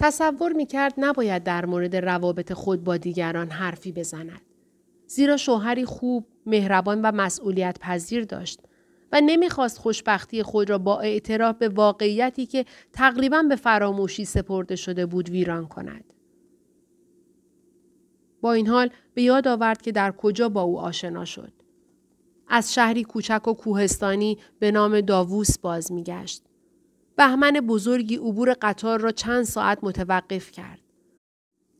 تصور می کرد نباید در مورد روابط خود با دیگران حرفی بزند. زیرا شوهری خوب، مهربان و مسئولیت پذیر داشت و نمی‌خواست خوشبختی خود را با اعتراف به واقعیتی که تقریبا به فراموشی سپرده شده بود ویران کند. با این حال به یاد آورد که در کجا با او آشنا شد. از شهری کوچک و کوهستانی به نام داووس باز میگشت. بهمن بزرگی عبور قطار را چند ساعت متوقف کرد.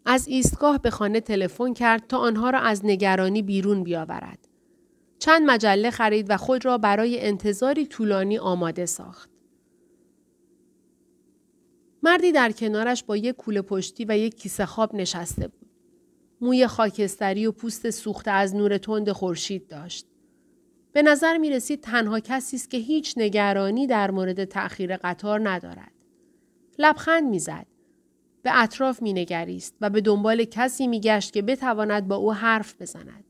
از ایستگاه به خانه تلفن کرد تا آنها را از نگرانی بیرون بیاورد. چند مجله خرید و خود را برای انتظاری طولانی آماده ساخت. مردی در کنارش با یک کوله پشتی و یک کیسه خواب نشسته بود. موی خاکستری و پوست سوخته از نور تند خورشید داشت. به نظر می رسید تنها کسی است که هیچ نگرانی در مورد تأخیر قطار ندارد. لبخند می‌زد. به اطراف می نگریست و به دنبال کسی می گشت که بتواند با او حرف بزند.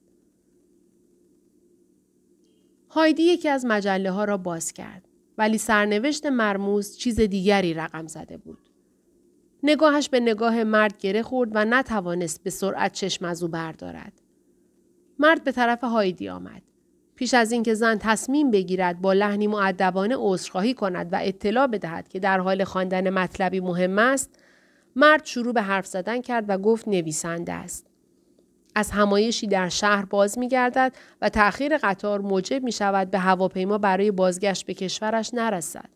هایدی یکی از مجله ها را باز کرد ولی سرنوشت مرموز چیز دیگری رقم زده بود. نگاهش به نگاه مرد گره خورد و نتوانست به سرعت چشم از او بردارد. مرد به طرف هایدی آمد. پیش از اینکه زن تصمیم بگیرد با لحنی معدبانه عذرخواهی کند و اطلاع بدهد که در حال خواندن مطلبی مهم است مرد شروع به حرف زدن کرد و گفت نویسنده است از همایشی در شهر باز می گردد و تأخیر قطار موجب می شود به هواپیما برای بازگشت به کشورش نرسد.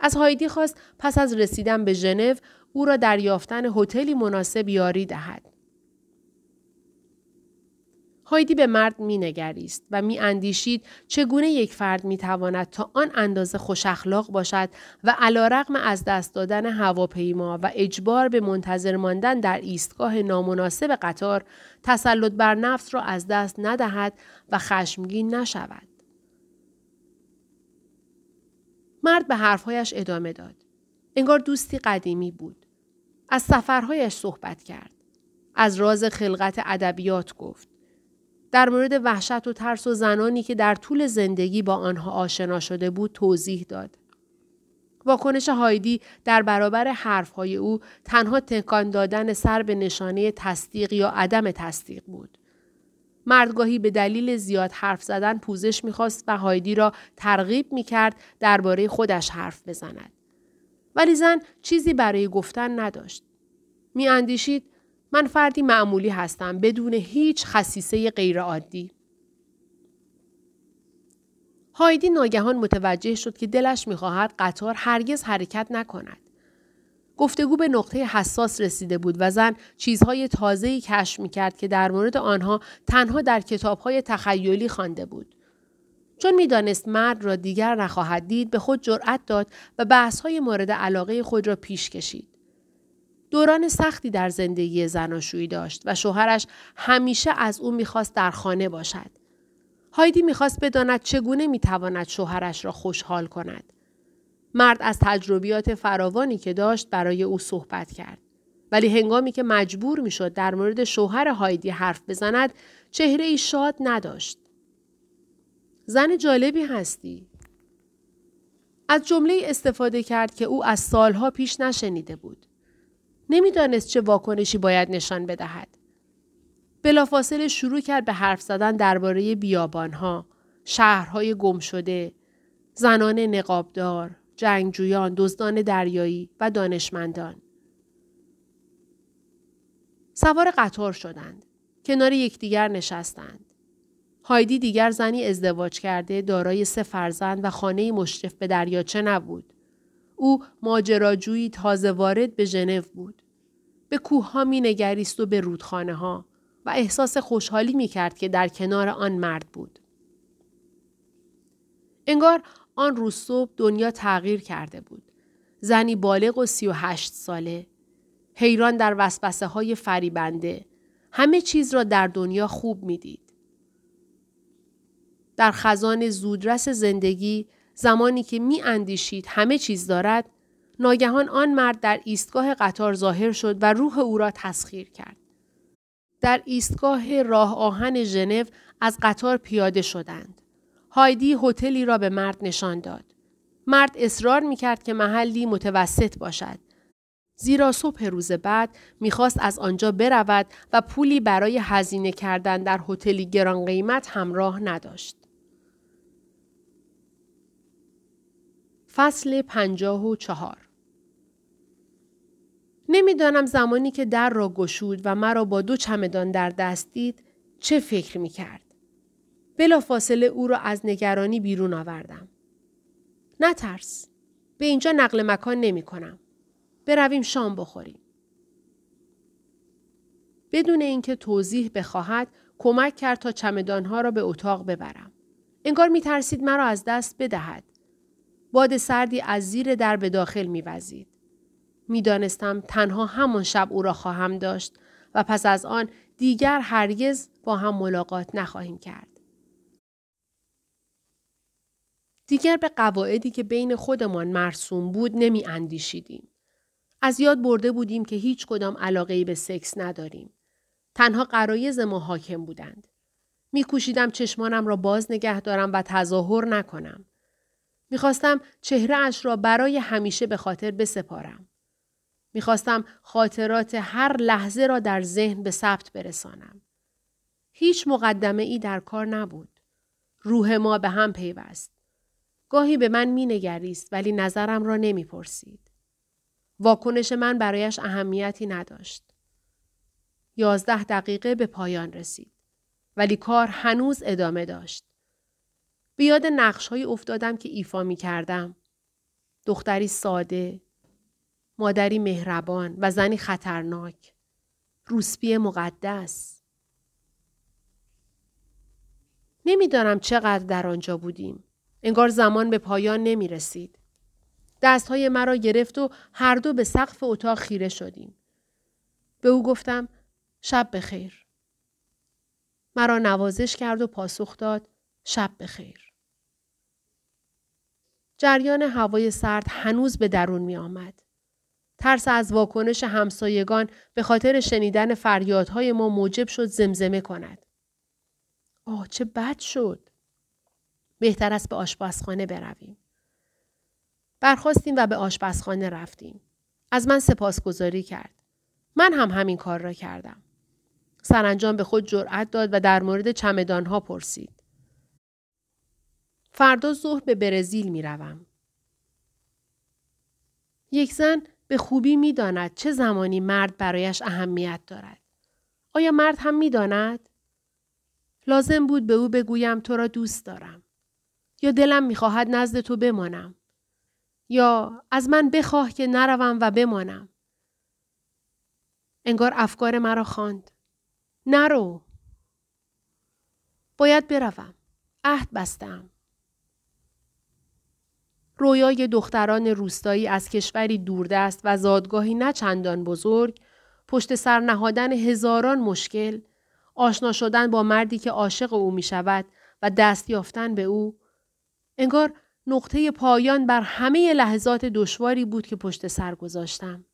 از هایدی خواست پس از رسیدن به ژنو او را در یافتن هتلی مناسب یاری دهد. هایدی به مرد می نگریست و می اندیشید چگونه یک فرد می تواند تا آن اندازه خوش اخلاق باشد و علا رقم از دست دادن هواپیما و اجبار به منتظر ماندن در ایستگاه نامناسب قطار تسلط بر نفس را از دست ندهد و خشمگین نشود. مرد به حرفهایش ادامه داد. انگار دوستی قدیمی بود. از سفرهایش صحبت کرد. از راز خلقت ادبیات گفت. در مورد وحشت و ترس و زنانی که در طول زندگی با آنها آشنا شده بود توضیح داد. واکنش هایدی در برابر حرفهای او تنها تکان دادن سر به نشانه تصدیق یا عدم تصدیق بود. مردگاهی به دلیل زیاد حرف زدن پوزش می‌خواست و هایدی را ترغیب می‌کرد درباره خودش حرف بزند. ولی زن چیزی برای گفتن نداشت. میاندیشید من فردی معمولی هستم بدون هیچ خصیصه غیرعادی. هایدی ناگهان متوجه شد که دلش می‌خواهد قطار هرگز حرکت نکند. گفتگو به نقطه حساس رسیده بود و زن چیزهای تازه‌ای کشف می‌کرد که در مورد آنها تنها در کتابهای تخیلی خوانده بود. چون می‌دانست مرد را دیگر نخواهد دید به خود جرأت داد و بحثهای مورد علاقه خود را پیش کشید. دوران سختی در زندگی زناشویی داشت و شوهرش همیشه از او می‌خواست در خانه باشد. هایدی می‌خواست بداند چگونه می‌تواند شوهرش را خوشحال کند. مرد از تجربیات فراوانی که داشت برای او صحبت کرد. ولی هنگامی که مجبور می‌شد در مورد شوهر هایدی حرف بزند چهره ای شاد نداشت. زن جالبی هستی. از جمله استفاده کرد که او از سالها پیش نشنیده بود. نمی‌دانست چه واکنشی باید نشان بدهد. بلافاصله شروع کرد به حرف زدن درباره بیابانها، شهرهای گم شده، زنان نقابدار، جنگجویان، دزدان دریایی و دانشمندان. سوار قطار شدند. کنار یکدیگر نشستند. هایدی دیگر زنی ازدواج کرده دارای سه فرزند و خانه مشرف به دریاچه نبود. او ماجراجویی تازه وارد به ژنو بود. به کوه ها می نگریست و به رودخانه ها و احساس خوشحالی می کرد که در کنار آن مرد بود. انگار آن روز صبح دنیا تغییر کرده بود. زنی بالغ و سی و هشت ساله. حیران در وسوسه های فریبنده. همه چیز را در دنیا خوب می دید. در خزان زودرس زندگی زمانی که می اندیشید همه چیز دارد ناگهان آن مرد در ایستگاه قطار ظاهر شد و روح او را تسخیر کرد. در ایستگاه راه آهن ژنو از قطار پیاده شدند. هایدی هتلی را به مرد نشان داد. مرد اصرار می کرد که محلی متوسط باشد. زیرا صبح روز بعد می‌خواست از آنجا برود و پولی برای هزینه کردن در هتلی گران قیمت همراه نداشت. فصل پنجاه و چهار نمی‌دانم زمانی که در را گشود و مرا با دو چمدان در دست دید چه فکر می کرد. بلا فاصله او را از نگرانی بیرون آوردم. نترس. به اینجا نقل مکان نمی کنم. برویم شام بخوریم. بدون اینکه توضیح بخواهد کمک کرد تا چمدانها را به اتاق ببرم. انگار می ترسید مرا از دست بدهد. باد سردی از زیر در به داخل می وزید. می دانستم تنها همان شب او را خواهم داشت و پس از آن دیگر هرگز با هم ملاقات نخواهیم کرد. دیگر به قواعدی که بین خودمان مرسوم بود نمی اندیشیدیم. از یاد برده بودیم که هیچ کدام علاقه به سکس نداریم. تنها قرایز ما حاکم بودند. میکوشیدم چشمانم را باز نگه دارم و تظاهر نکنم. می‌خواستم چهره اش را برای همیشه به خاطر بسپارم. می‌خواستم خاطرات هر لحظه را در ذهن به ثبت برسانم. هیچ مقدمه ای در کار نبود. روح ما به هم پیوست. گاهی به من مینگریست ولی نظرم را نمی‌پرسید. واکنش من برایش اهمیتی نداشت. یازده دقیقه به پایان رسید. ولی کار هنوز ادامه داشت. به یاد نقش های افتادم که ایفا می کردم. دختری ساده، مادری مهربان و زنی خطرناک. روسپی مقدس. نمی‌دانم چقدر در آنجا بودیم. انگار زمان به پایان نمی رسید. دستهای مرا گرفت و هر دو به سقف اتاق خیره شدیم. به او گفتم شب بخیر. مرا نوازش کرد و پاسخ داد شب بخیر. جریان هوای سرد هنوز به درون می آمد. ترس از واکنش همسایگان به خاطر شنیدن فریادهای ما موجب شد زمزمه کند. آه چه بد شد. بهتر است به آشپزخانه برویم. برخواستیم و به آشپزخانه رفتیم. از من سپاسگزاری کرد. من هم همین کار را کردم. سرانجام به خود جرأت داد و در مورد چمدانها پرسید. فردا ظهر به برزیل می روم. یک زن به خوبی می داند چه زمانی مرد برایش اهمیت دارد. آیا مرد هم می داند؟ لازم بود به او بگویم تو را دوست دارم. یا دلم می‌خواهد نزد تو بمانم. یا از من بخواه که نروم و بمانم. انگار افکار مرا خواند. نرو. باید بروم. عهد بستم. رویای دختران روستایی از کشوری دوردست و زادگاهی نه چندان بزرگ، پشت سر نهادن هزاران مشکل، آشنا شدن با مردی که عاشق او می شود و دست یافتن به او، انگار نقطه پایان بر همه لحظات دشواری بود که پشت سر گذاشتم.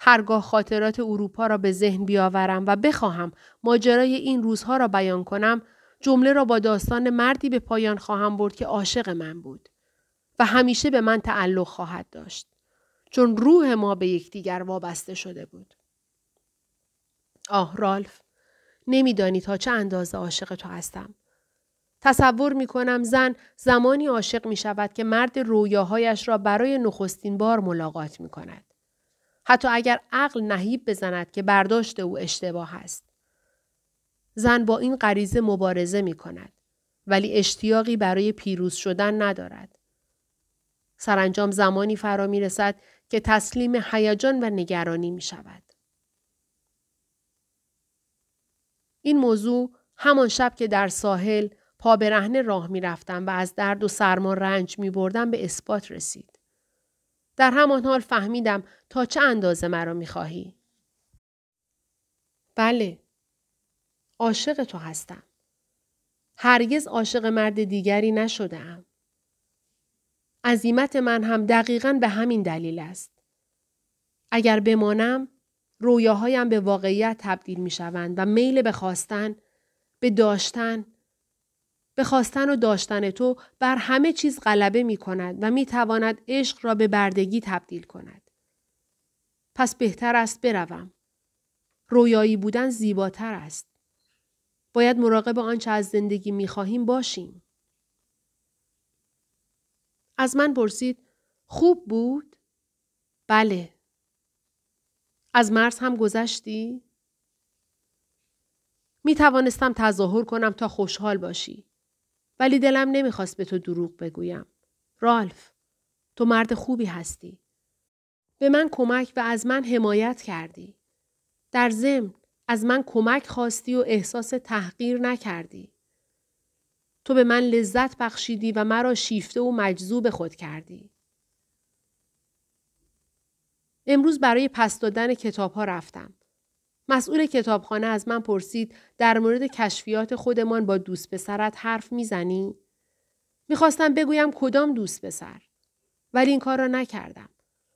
هرگاه خاطرات اروپا را به ذهن بیاورم و بخواهم ماجرای این روزها را بیان کنم جمله را با داستان مردی به پایان خواهم برد که عاشق من بود و همیشه به من تعلق خواهد داشت چون روح ما به یکدیگر وابسته شده بود آه رالف نمیدانی تا چه اندازه عاشق تو هستم تصور می کنم زن زمانی عاشق می شود که مرد رویاهایش را برای نخستین بار ملاقات می کند. حتی اگر عقل نهیب بزند که برداشت او اشتباه است. زن با این غریزه مبارزه می کند. ولی اشتیاقی برای پیروز شدن ندارد. سرانجام زمانی فرا می رسد که تسلیم هیجان و نگرانی می شود. این موضوع همان شب که در ساحل پا برهنه راه می رفتم و از درد و سرما رنج می بردم به اثبات رسید. در همان حال فهمیدم تا چه اندازه مرا می خواهی. بله. عاشق تو هستم. هرگز عاشق مرد دیگری نشدم. عظیمت من هم دقیقا به همین دلیل است. اگر بمانم، رویاهایم به واقعیت تبدیل می شوند و میل به خواستن، به داشتن، به خواستن و داشتن تو بر همه چیز غلبه می کند و می تواند عشق را به بردگی تبدیل کند. پس بهتر است بروم. رویایی بودن زیباتر است. باید مراقب آنچه از زندگی می خواهیم باشیم. از من پرسید خوب بود؟ بله. از مرز هم گذشتی؟ می توانستم تظاهر کنم تا خوشحال باشی. ولی دلم نمی‌خواست به تو دروغ بگویم. رالف، تو مرد خوبی هستی. به من کمک و از من حمایت کردی. در ضمن از من کمک خواستی و احساس تحقیر نکردی. تو به من لذت بخشیدی و مرا شیفته و مجذوب خود کردی. امروز برای پس دادن کتاب ها رفتم. مسئول کتابخانه از من پرسید در مورد کشفیات خودمان با دوست پسرت حرف می‌زنی؟ می‌خواستم بگویم کدام دوست پسر. ولی این کار را نکردم.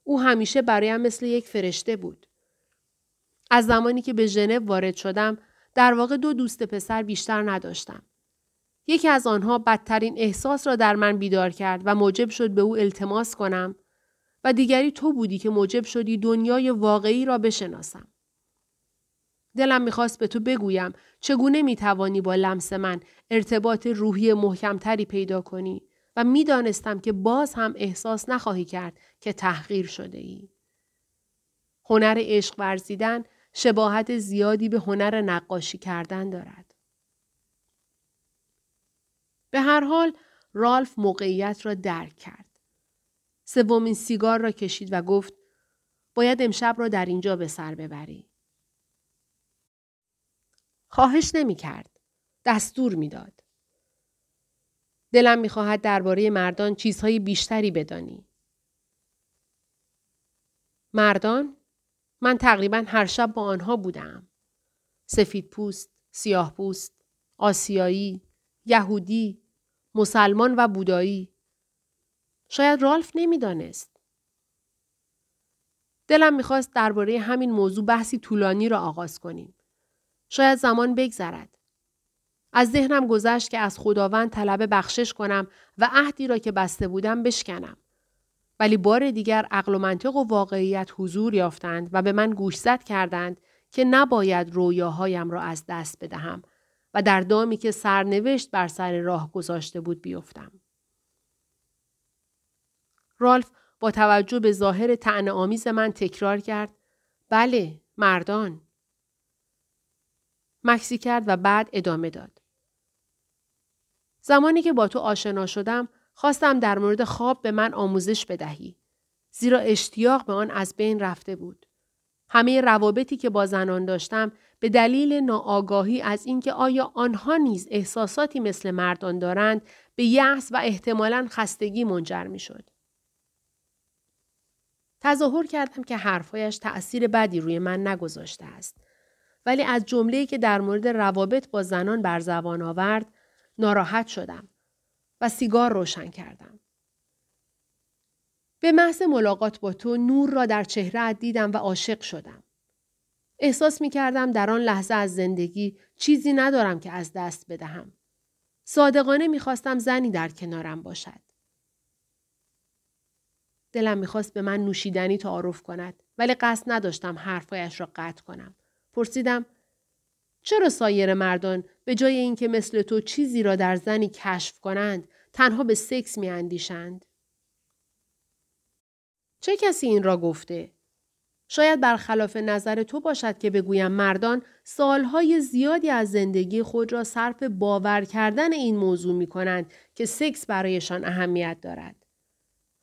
او همیشه برایم مثل یک فرشته بود. از زمانی که به ژنو وارد شدم در واقع دو دوست پسر بیشتر نداشتم. یکی از آنها بدترین احساس را در من بیدار کرد و موجب شد به او التماس کنم و دیگری تو بودی که موجب شدی دنیای واقعی را بشناسم. دلم می‌خواست به تو بگویم چگونه می‌توانی با لمس من ارتباط روحی محکمتری پیدا کنی و می‌دانستم که باز هم احساس نخواهی کرد که تحقیر شده ای. هنر عشق ورزیدن شباهت زیادی به هنر نقاشی کردن دارد. به هر حال رالف موقعیت را درک کرد. سومین سیگار را کشید و گفت باید امشب را در اینجا به سر ببری. خواهش نمی کرد. دستور می‌داد. دلم می‌خواهد درباره مردان چیزهای بیشتری بدانی. مردان؟ من تقریبا هر شب با آنها بودم. سفید پوست، سیاه پوست، آسیایی، یهودی، مسلمان و بودایی. شاید رالف نمی‌دانست. دلم می‌خواست درباره همین موضوع بحثی طولانی را آغاز کنیم. شاید زمان بگذرد. از ذهنم گذشت که از خداوند طلب بخشش کنم و عهدی را که بسته بودم بشکنم. ولی بار دیگر عقل و منطق و واقعیت حضور یافتند و به من گوشزد کردند که نباید رویاهایم را از دست بدهم و در دامی که سرنوشت بر سر راه گذاشته بود بیفتم. رالف با توجه به ظاهر تعنه آمیز من تکرار کرد بله مردان مکسی کرد و بعد ادامه داد. زمانی که با تو آشنا شدم خواستم در مورد خواب به من آموزش بدهی. زیرا اشتیاق به آن از بین رفته بود. همه روابطی که با زنان داشتم به دلیل ناآگاهی از اینکه آیا آنها نیز احساساتی مثل مردان دارند به یأس و احتمالا خستگی منجر می شد. تظاهر کردم که حرفهایش تأثیر بدی روی من نگذاشته است. ولی از جمله‌ای که در مورد روابط با زنان بر زبان آورد ناراحت شدم و سیگار روشن کردم. به محض ملاقات با تو نور را در چهره دیدم و عاشق شدم. احساس می کردم در آن لحظه از زندگی چیزی ندارم که از دست بدهم. صادقانه می خواستم زنی در کنارم باشد. دلم می‌خواست به من نوشیدنی تعارف کند ولی قصد نداشتم حرفایش را قطع کنم. پرسیدم چرا سایر مردان به جای اینکه مثل تو چیزی را در زنی کشف کنند تنها به سکس می اندیشند؟ چه کسی این را گفته؟ شاید برخلاف نظر تو باشد که بگویم مردان سالهای زیادی از زندگی خود را صرف باور کردن این موضوع می کنند که سکس برایشان اهمیت دارد.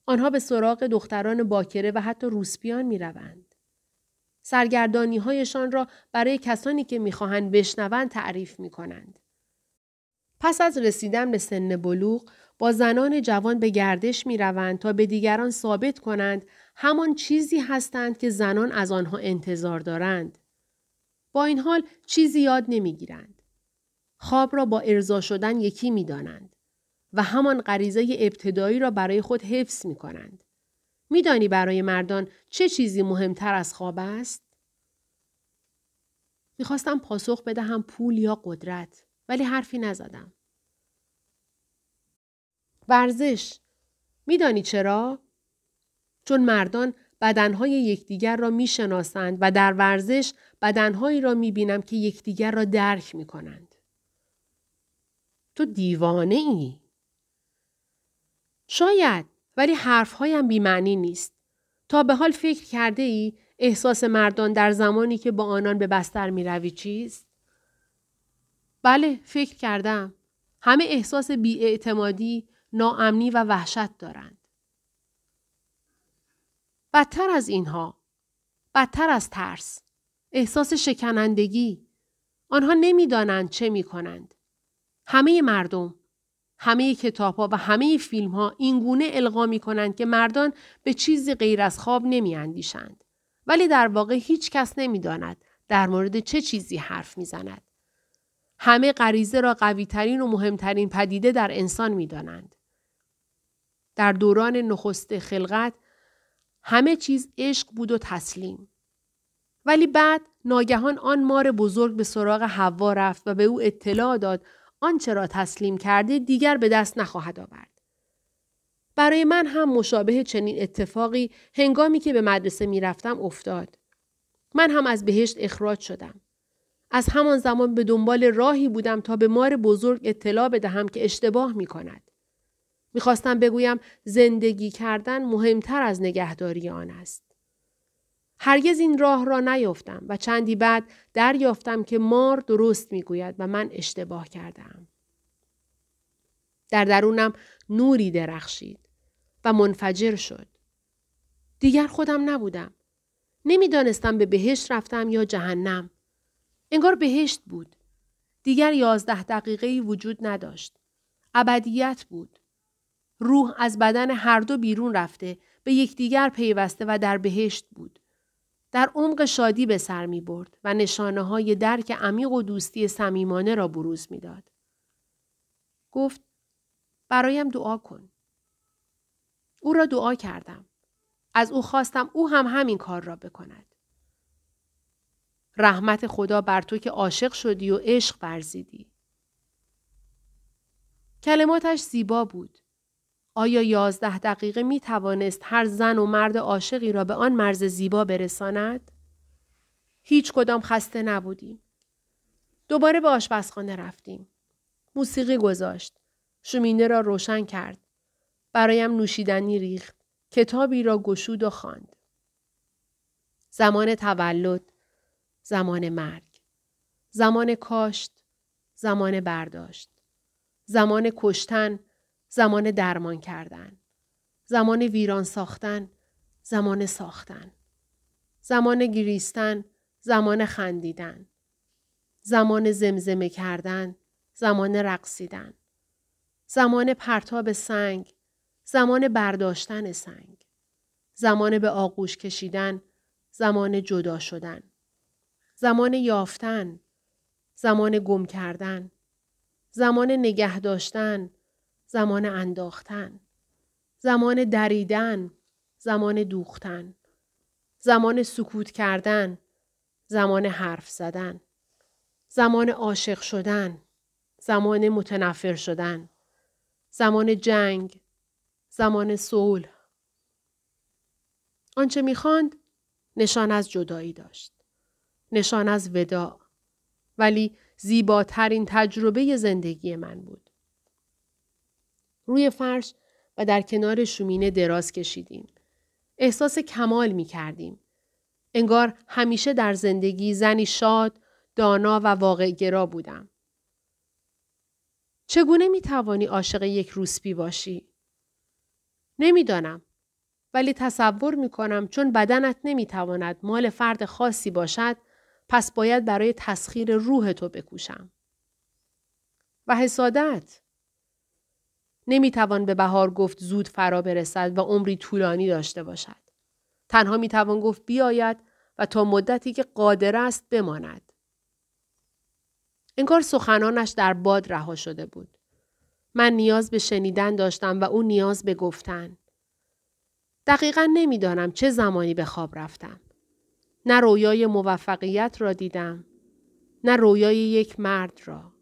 آنها به سراغ دختران باکره و حتی روسپیان می روند. سرگردانی هایشان را برای کسانی که می‌خواهند بشنوند تعریف می کنند. پس از رسیدن به سن بلوغ با زنان جوان به گردش می روند تا به دیگران ثابت کنند همان چیزی هستند که زنان از آنها انتظار دارند. با این حال چیزی یاد نمی گیرند. خواب را با ارضا شدن یکی می دانند و همان غریزه ابتدایی را برای خود حفظ می کنند. میدانی برای مردان چه چیزی مهمتر از خواب است؟ می‌خواستم پاسخ بدهم پول یا قدرت ولی حرفی نزدم. ورزش میدانی چرا؟ چون مردان بدنهای یکدیگر را می شناسند و در ورزش بدنهایی را می بینم که یکدیگر را درک می کنند. تو دیوانه ای؟ شاید ولی حرفهایم بیمعنی نیست. تا به حال فکر کرده ای احساس مردان در زمانی که با آنان به بستر می روی چیست؟ بله فکر کردم. همه احساس بیاعتمادی، ناامنی و وحشت دارند. بدتر از اینها. بدتر از ترس. احساس شکنندگی. آنها نمی‌دانند چه می کنند. همه مردم همه کتاب ها و همه فیلم ها این گونه القا می کنند که مردان به چیزی غیر از خواب نمی اندیشند. ولی در واقع هیچ کس نمی داند در مورد چه چیزی حرف می زند. همه غریزه را قویترین و مهمترین پدیده در انسان می دانند. در دوران نخست خلقت همه چیز عشق بود و تسلیم. ولی بعد ناگهان آن مار بزرگ به سراغ حوا رفت و به او اطلاع داد آنچه را تسلیم کرده دیگر به دست نخواهد آورد. برای من هم مشابه چنین اتفاقی هنگامی که به مدرسه می رفتم افتاد. من هم از بهشت اخراج شدم. از همان زمان به دنبال راهی بودم تا به مار بزرگ اطلاع بدهم که اشتباه می کند. می‌خواستم بگویم زندگی کردن مهمتر از نگهداری آن است. هرگز این راه را نیافتم و چندی بعد دریافتم که مار درست می‌گوید و من اشتباه کردم. در درونم نوری درخشید و منفجر شد. دیگر خودم نبودم. نمی‌دانستم به بهشت رفتم یا جهنم. انگار بهشت بود. دیگر یازده دقیقه وجود نداشت. ابدیت بود. روح از بدن هر دو بیرون رفته به یکدیگر پیوسته و در بهشت بود. در عمق شادی به سر می برد و نشانه های درک عمیق و دوستی صمیمانه را بروز می داد. گفت برایم دعا کن. او را دعا کردم. از او خواستم او هم همین کار را بکند. رحمت خدا بر تو که عاشق شدی و عشق ورزیدی. کلماتش زیبا بود. آیا یازده دقیقه می توانست هر زن و مرد عاشقی را به آن مرز زیبا برساند؟ هیچ کدام خسته نبودیم. دوباره به آشپزخانه رفتیم. موسیقی گذاشت. شومینه را روشن کرد. برایم نوشیدنی ریخت. کتابی را گشود و خواند. زمان تولد، زمان مرگ، زمان کاشت، زمان برداشت، زمان کشتن، زمان درمان کردن. زمان ویران ساختن. زمان ساختن. زمان گریستن. زمان خندیدن. زمان زمزمه کردن. زمان رقصیدن. زمان پرتاب سنگ. زمان برداشتن سنگ. زمان به آغوش کشیدن. زمان جدا شدن. زمان یافتن. زمان گم کردن. زمان نگه داشتن. زمان انداختن زمان دریدن زمان دوختن زمان سکوت کردن زمان حرف زدن زمان عاشق شدن زمان متنفر شدن زمان جنگ زمان صلح. آنچه می‌خواند نشان از جدایی داشت نشان از وداع ولی زیباترین تجربه زندگی من بود. روی فرش و در کنار شومینه دراز کشیدیم. احساس کمال می کردیم. انگار همیشه در زندگی زنی شاد، دانا و واقع گرا بودم. چگونه می توانی عاشق یک روسپی باشی؟ نمی‌دانم. ولی تصور می کنم چون بدنت نمی تواند مال فرد خاصی باشد پس باید برای تسخیر روح تو بکوشم. و حسادت نمی‌توان به بهار گفت زود فرا برسد و عمری طولانی داشته باشد. تنها می‌توان گفت بیاید و تا مدتی که قادر است بماند. انگار سخنانش در باد رها شده بود. من نیاز به شنیدن داشتم و او نیاز به گفتن. دقیقا نمی‌دانم چه زمانی به خواب رفتم. نه رویای موفقیت را دیدم. نه رویای یک مرد را.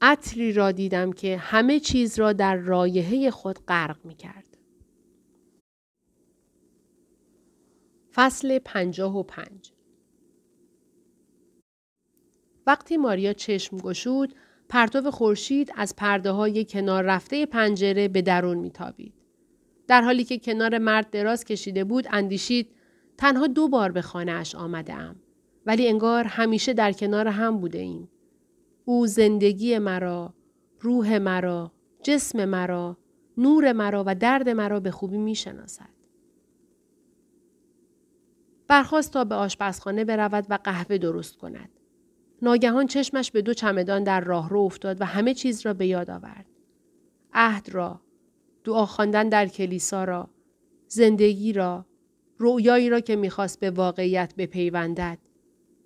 عطری را دیدم که همه چیز را در رایحه خود غرق می کرد. فصل پنجاه و پنج وقتی ماریا چشم گشود پرتو خورشید از پرده های کنار رفته پنجره به درون میتابید. در حالی که کنار مرد دراز کشیده بود اندیشید تنها دو بار به خانه اش آمده ام. ولی انگار همیشه در کنار هم بوده ایم. او زندگی مرا، روح مرا، جسم مرا، نور مرا و درد مرا به خوبی می شناسد. برخواست تا به آشپزخانه برود و قهوه درست کند. ناگهان چشمش به دو چمدان در راه رو افتاد و همه چیز را به یاد آورد. عهد را، دعا خواندن در کلیسا را، زندگی را، رویایی را که می‌خواست به واقعیت بپیوندد،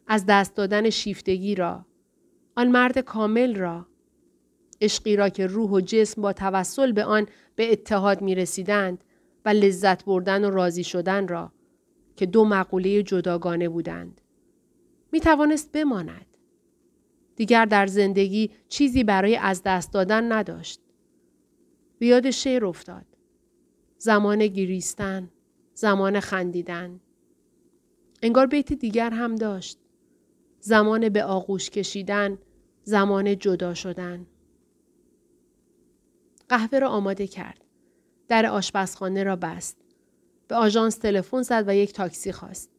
از دست دادن شیفتگی را، آن مرد کامل را، عشقی را که روح و جسم با توسل به آن به اتحاد می رسیدند و لذت بردن و راضی شدن را که دو مقوله جداگانه بودند. می توانست بماند. دیگر در زندگی چیزی برای از دست دادن نداشت. بیاد شعر افتاد. زمان گریستن، زمان خندیدن. انگار بیت دیگر هم داشت. زمان به آغوش کشیدن، زمان جدا شدن. قهوه را آماده کرد. در آشپزخانه را بست. به آژانس تلفن زد و یک تاکسی خواست.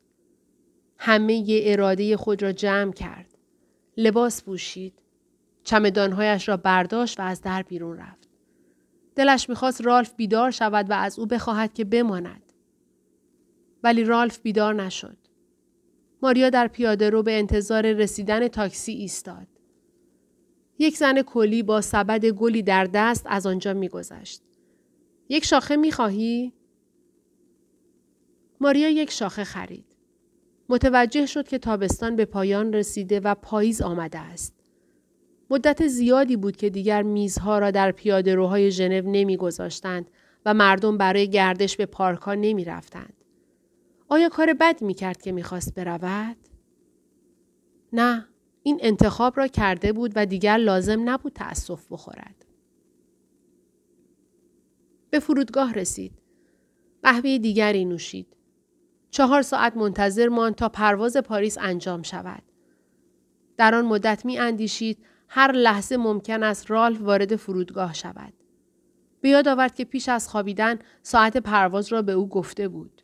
همه ی اراده خود را جمع کرد. لباس پوشید. چمدانهایش را برداشت و از در بیرون رفت. دلش می‌خواست رالف بیدار شود و از او بخواهد که بماند. ولی رالف بیدار نشد. ماریا در پیاده رو به انتظار رسیدن تاکسی ایستاد. یک زن کلی با سبد گلی در دست از آنجا میگذشت. یک شاخه می‌خواهی؟ ماریا یک شاخه خرید. متوجه شد که تابستان به پایان رسیده و پاییز آمده است. مدت زیادی بود که دیگر میزها را در پیاده روهای ژنو نمیگذاشتند و مردم برای گردش به پارکها نمی رفتند. آیا کار بد می کرد که می‌خواست برود؟ نه، این انتخاب را کرده بود و دیگر لازم نبود تأسف بخورد. به فرودگاه رسید. قهوه دیگری نوشید. چهار ساعت منتظر ماند تا پرواز پاریس انجام شود. در آن مدت می اندیشید هر لحظه ممکن است رالف وارد فرودگاه شود. به یاد آورد که پیش از خوابیدن ساعت پرواز را به او گفته بود.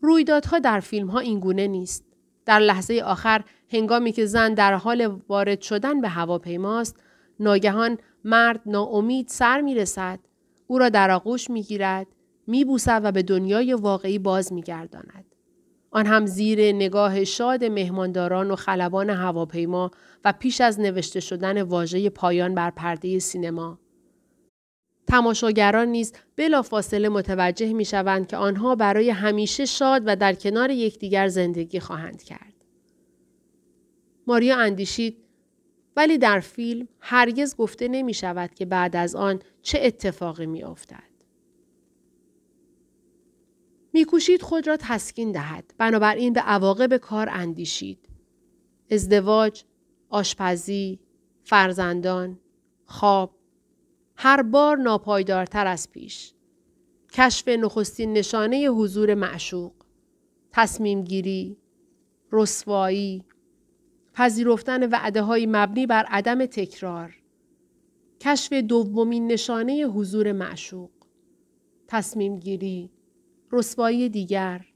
رویدادها در فیلم ها اینگونه نیست. در لحظه آخر هنگامی که زن در حال وارد شدن به هواپیماست ناگهان مرد ناامید سر می رسد او را در آغوش می گیرد می و به دنیای واقعی باز می گرداند. آن هم زیر نگاه شاد مهمانداران و خلبان هواپیما و پیش از نوشته شدن واژه پایان بر پرده سینما. تماشاگران نیز بلافاصله متوجه می شوند که آنها برای همیشه شاد و در کنار یکدیگر زندگی خواهند کرد. ماریا اندیشید ولی در فیلم هرگز گفته نمی شود که بعد از آن چه اتفاقی می افتد. میکوشید خود را تسکین دهد بنابراین به عواقب کار اندیشید ازدواج آشپزی فرزندان خواب هر بار ناپایدارتر از پیش. کشف نخستین نشانه حضور معشوق تصمیم گیری رسوایی پذیرفتن وعده های مبنی بر عدم تکرار. کشف دومین نشانه حضور معشوق تصمیم گیری رسوایی دیگر،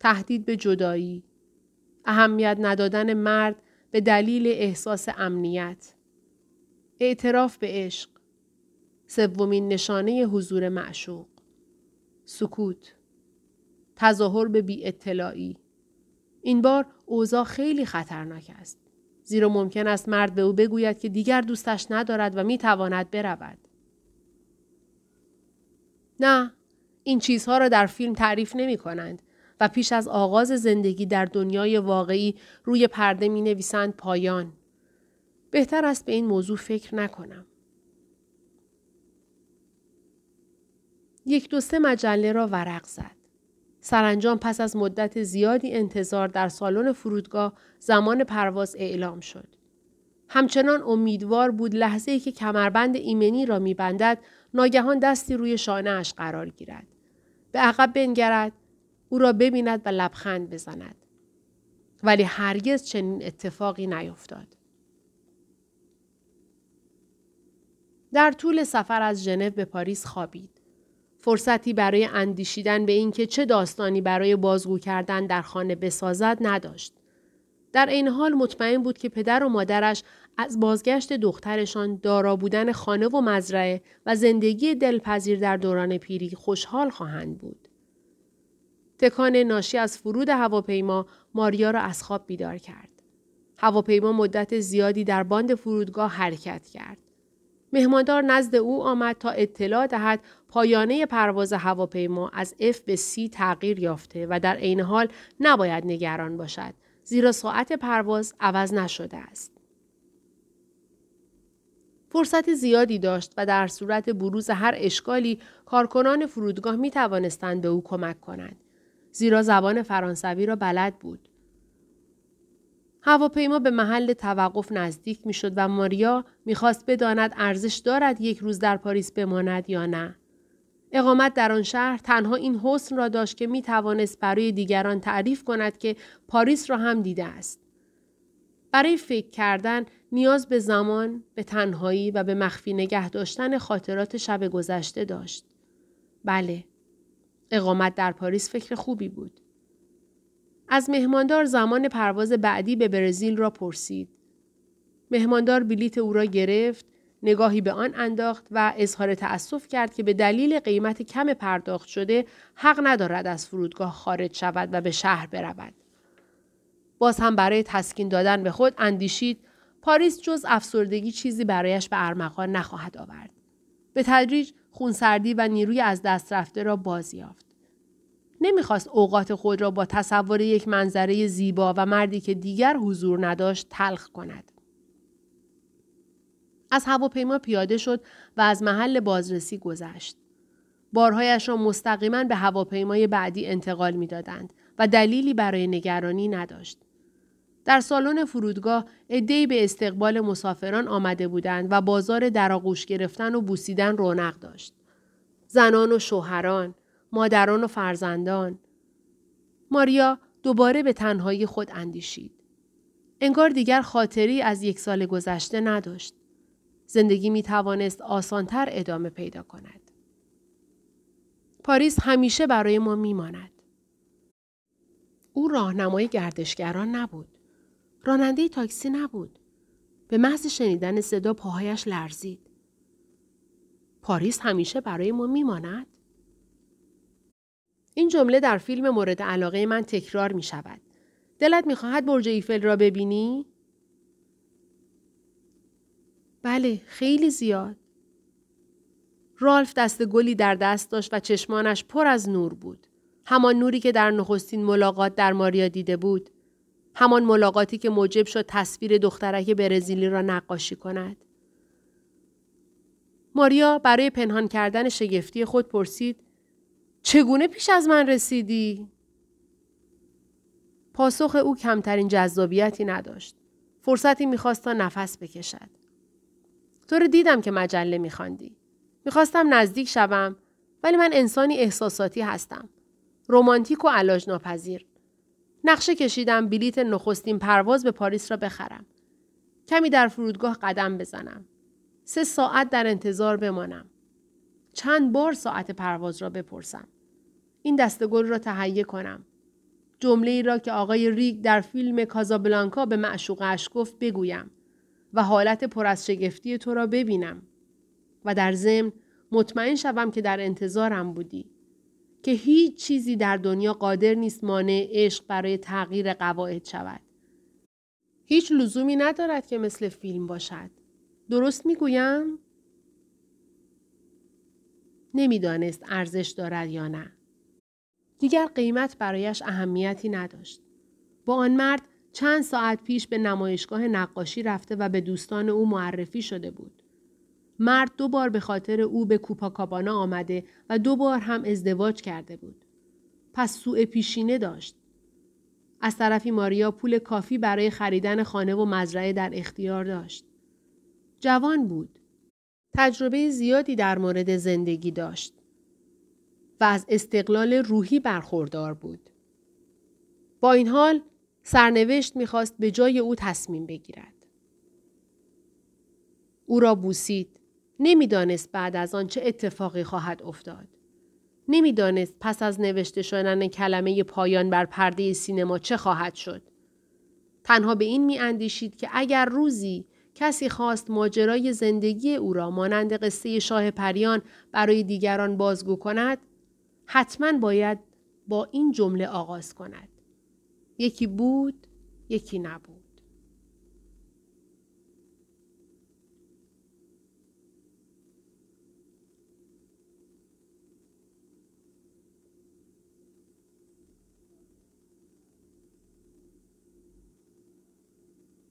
تهدید به جدایی، اهمیت ندادن مرد به دلیل احساس امنیت، اعتراف به عشق، سومین نشانه حضور معشوق، سکوت، تظاهر به بی اطلاعی. این بار اوضاع خیلی خطرناک است. زیرا ممکن است مرد به او بگوید که دیگر دوستش ندارد و می تواند برود. نه این چیزها را در فیلم تعریف نمی کنند و پیش از آغاز زندگی در دنیای واقعی روی پرده می نویسند پایان. بهتر است به این موضوع فکر نکنم. یک دو سه مجله را ورق زد. سرانجام پس از مدت زیادی انتظار در سالن فرودگاه زمان پرواز اعلام شد. همچنان امیدوار بود لحظه ای که کمربند ایمنی را میبندد ناگهان دستی روی شانه اش قرار گیرد. به عقب بنگرد او را ببیند و لبخند بزند. ولی هرگز چنین اتفاقی نیفتاد. در طول سفر از ژنو به پاریس خوابید. فرصتی برای اندیشیدن به اینکه چه داستانی برای بازگو کردن در خانه بسازد نداشت. در این حال مطمئن بود که پدر و مادرش از بازگشت دخترشان دارا بودن خانه و مزرعه و زندگی دلپذیر در دوران پیری خوشحال خواهند بود. تکان ناشی از فرود هواپیما ماریا را از خواب بیدار کرد. هواپیما مدت زیادی در باند فرودگاه حرکت کرد. مهماندار نزد او آمد تا اطلاع دهد پایانه پرواز هواپیما از F به C تغییر یافته و در عین حال نباید نگران باشد زیرا ساعت پرواز عوض نشده است. فرصت زیادی داشت و در صورت بروز هر اشکالی کارکنان فرودگاه می توانستند به او کمک کنند. زیرا زبان فرانسوی را بلد بود. هواپیما به محل توقف نزدیک می شد و ماریا می‌خواست بداند ارزش دارد یک روز در پاریس بماند یا نه. اقامت در آن شهر تنها این حسن را داشت که می توانست برای دیگران تعریف کند که پاریس را هم دیده است. برای فکر کردن نیاز به زمان، به تنهایی و به مخفی نگه داشتن خاطرات شب گذشته داشت. بله، اقامت در پاریس فکر خوبی بود. از مهماندار زمان پرواز بعدی به برزیل را پرسید. مهماندار بلیت او را گرفت، نگاهی به آن انداخت و اظهار تأسف کرد که به دلیل قیمت کم پرداخت شده حق ندارد از فرودگاه خارج شود و به شهر برود. باز هم برای تسکین دادن به خود اندیشید پاریس جز افسردگی چیزی برایش به ارمغان نخواهد آورد. به تدریج خونسردی و نیروی از دست رفته را باز یافت. نمی‌خواست اوقات خود را با تصور یک منظره زیبا و مردی که دیگر حضور نداشت تلخ کند. از هواپیما پیاده شد و از محل بازرسی گذشت. بارهایش را مستقیما به هواپیمای بعدی انتقال می‌دادند و دلیلی برای نگرانی نداشت. در سالن فرودگاه عدهای به استقبال مسافران آمده بودند و بازار درآغوش گرفتن و بوسیدن رونق داشت. زنان و شوهران، مادران و فرزندان. ماریا دوباره به تنهایی خود اندیشید. انگار دیگر خاطری از یک سال گذشته نداشت. زندگی می توانست آسانتر ادامه پیدا کند. پاریس همیشه برای ما می ماند. او راهنمای گردشگران نبود. راننده تاکسی نبود. به محض شنیدن صدا پاهایش لرزید. پاریس همیشه برای ما میماند؟ این جمله در فیلم مورد علاقه من تکرار می شود. دلت می خواهد برج ایفل را ببینی؟ بله، خیلی زیاد. رالف دست گلی در دست داشت و چشمانش پر از نور بود. همان نوری که در نخستین ملاقات در ماریا دیده بود. همان ملاقاتی که موجب شد تصویر دخترک برزیلی را نقاشی کند. ماریا برای پنهان کردن شگفتی خود پرسید چگونه پیش از من رسیدی؟ پاسخ او کمترین جذابیتی نداشت. فرصتی می‌خواست تا نفس بکشد. تو رو دیدم که مجله میخواندی. می‌خواستم نزدیک شوم ولی من انسانی احساساتی هستم. رومانتیک و علاج ناپذیر. نقشه کشیدم بلیت نخستین پرواز به پاریس را بخرم. کمی در فرودگاه قدم بزنم. سه ساعت در انتظار بمانم. چند بار ساعت پرواز را بپرسم. این دستگل را تهیه کنم. جمله ای را که آقای ریگ در فیلم کازابلانکا به معشوقش گفت بگویم و حالت پر از شگفتی تو را ببینم و در ضمن مطمئن شوم که در انتظارم بودی که هیچ چیزی در دنیا قادر نیست مانع عشق برای تغییر قواعد شود. هیچ لزومی ندارد که مثل فیلم باشد. درست می‌گویم؟ نمی‌دانست ارزش دارد یا نه. دیگر قیمت برایش اهمیتی نداشت. با آن مرد چند ساعت پیش به نمایشگاه نقاشی رفته و به دوستان او معرفی شده بود. مرد دو بار به خاطر او به کوپاکابانا آمده و دو بار هم ازدواج کرده بود. پس سوء پیشینه داشت. از طرفی ماریا پول کافی برای خریدن خانه و مزرعه در اختیار داشت. جوان بود. تجربه زیادی در مورد زندگی داشت. و از استقلال روحی برخوردار بود. با این حال سرنوشت می‌خواست به جای او تصمیم بگیرد. او را بوسید. نمی‌دانست بعد از آن چه اتفاقی خواهد افتاد. نمی‌دانست پس از نوشته شدن کلمه پایان بر پرده سینما چه خواهد شد. تنها به این می اندیشید که اگر روزی کسی خواست ماجرای زندگی او را مانند قصه شاه پریان برای دیگران بازگو کند حتما باید با این جمله آغاز کند. یکی بود یکی نبود.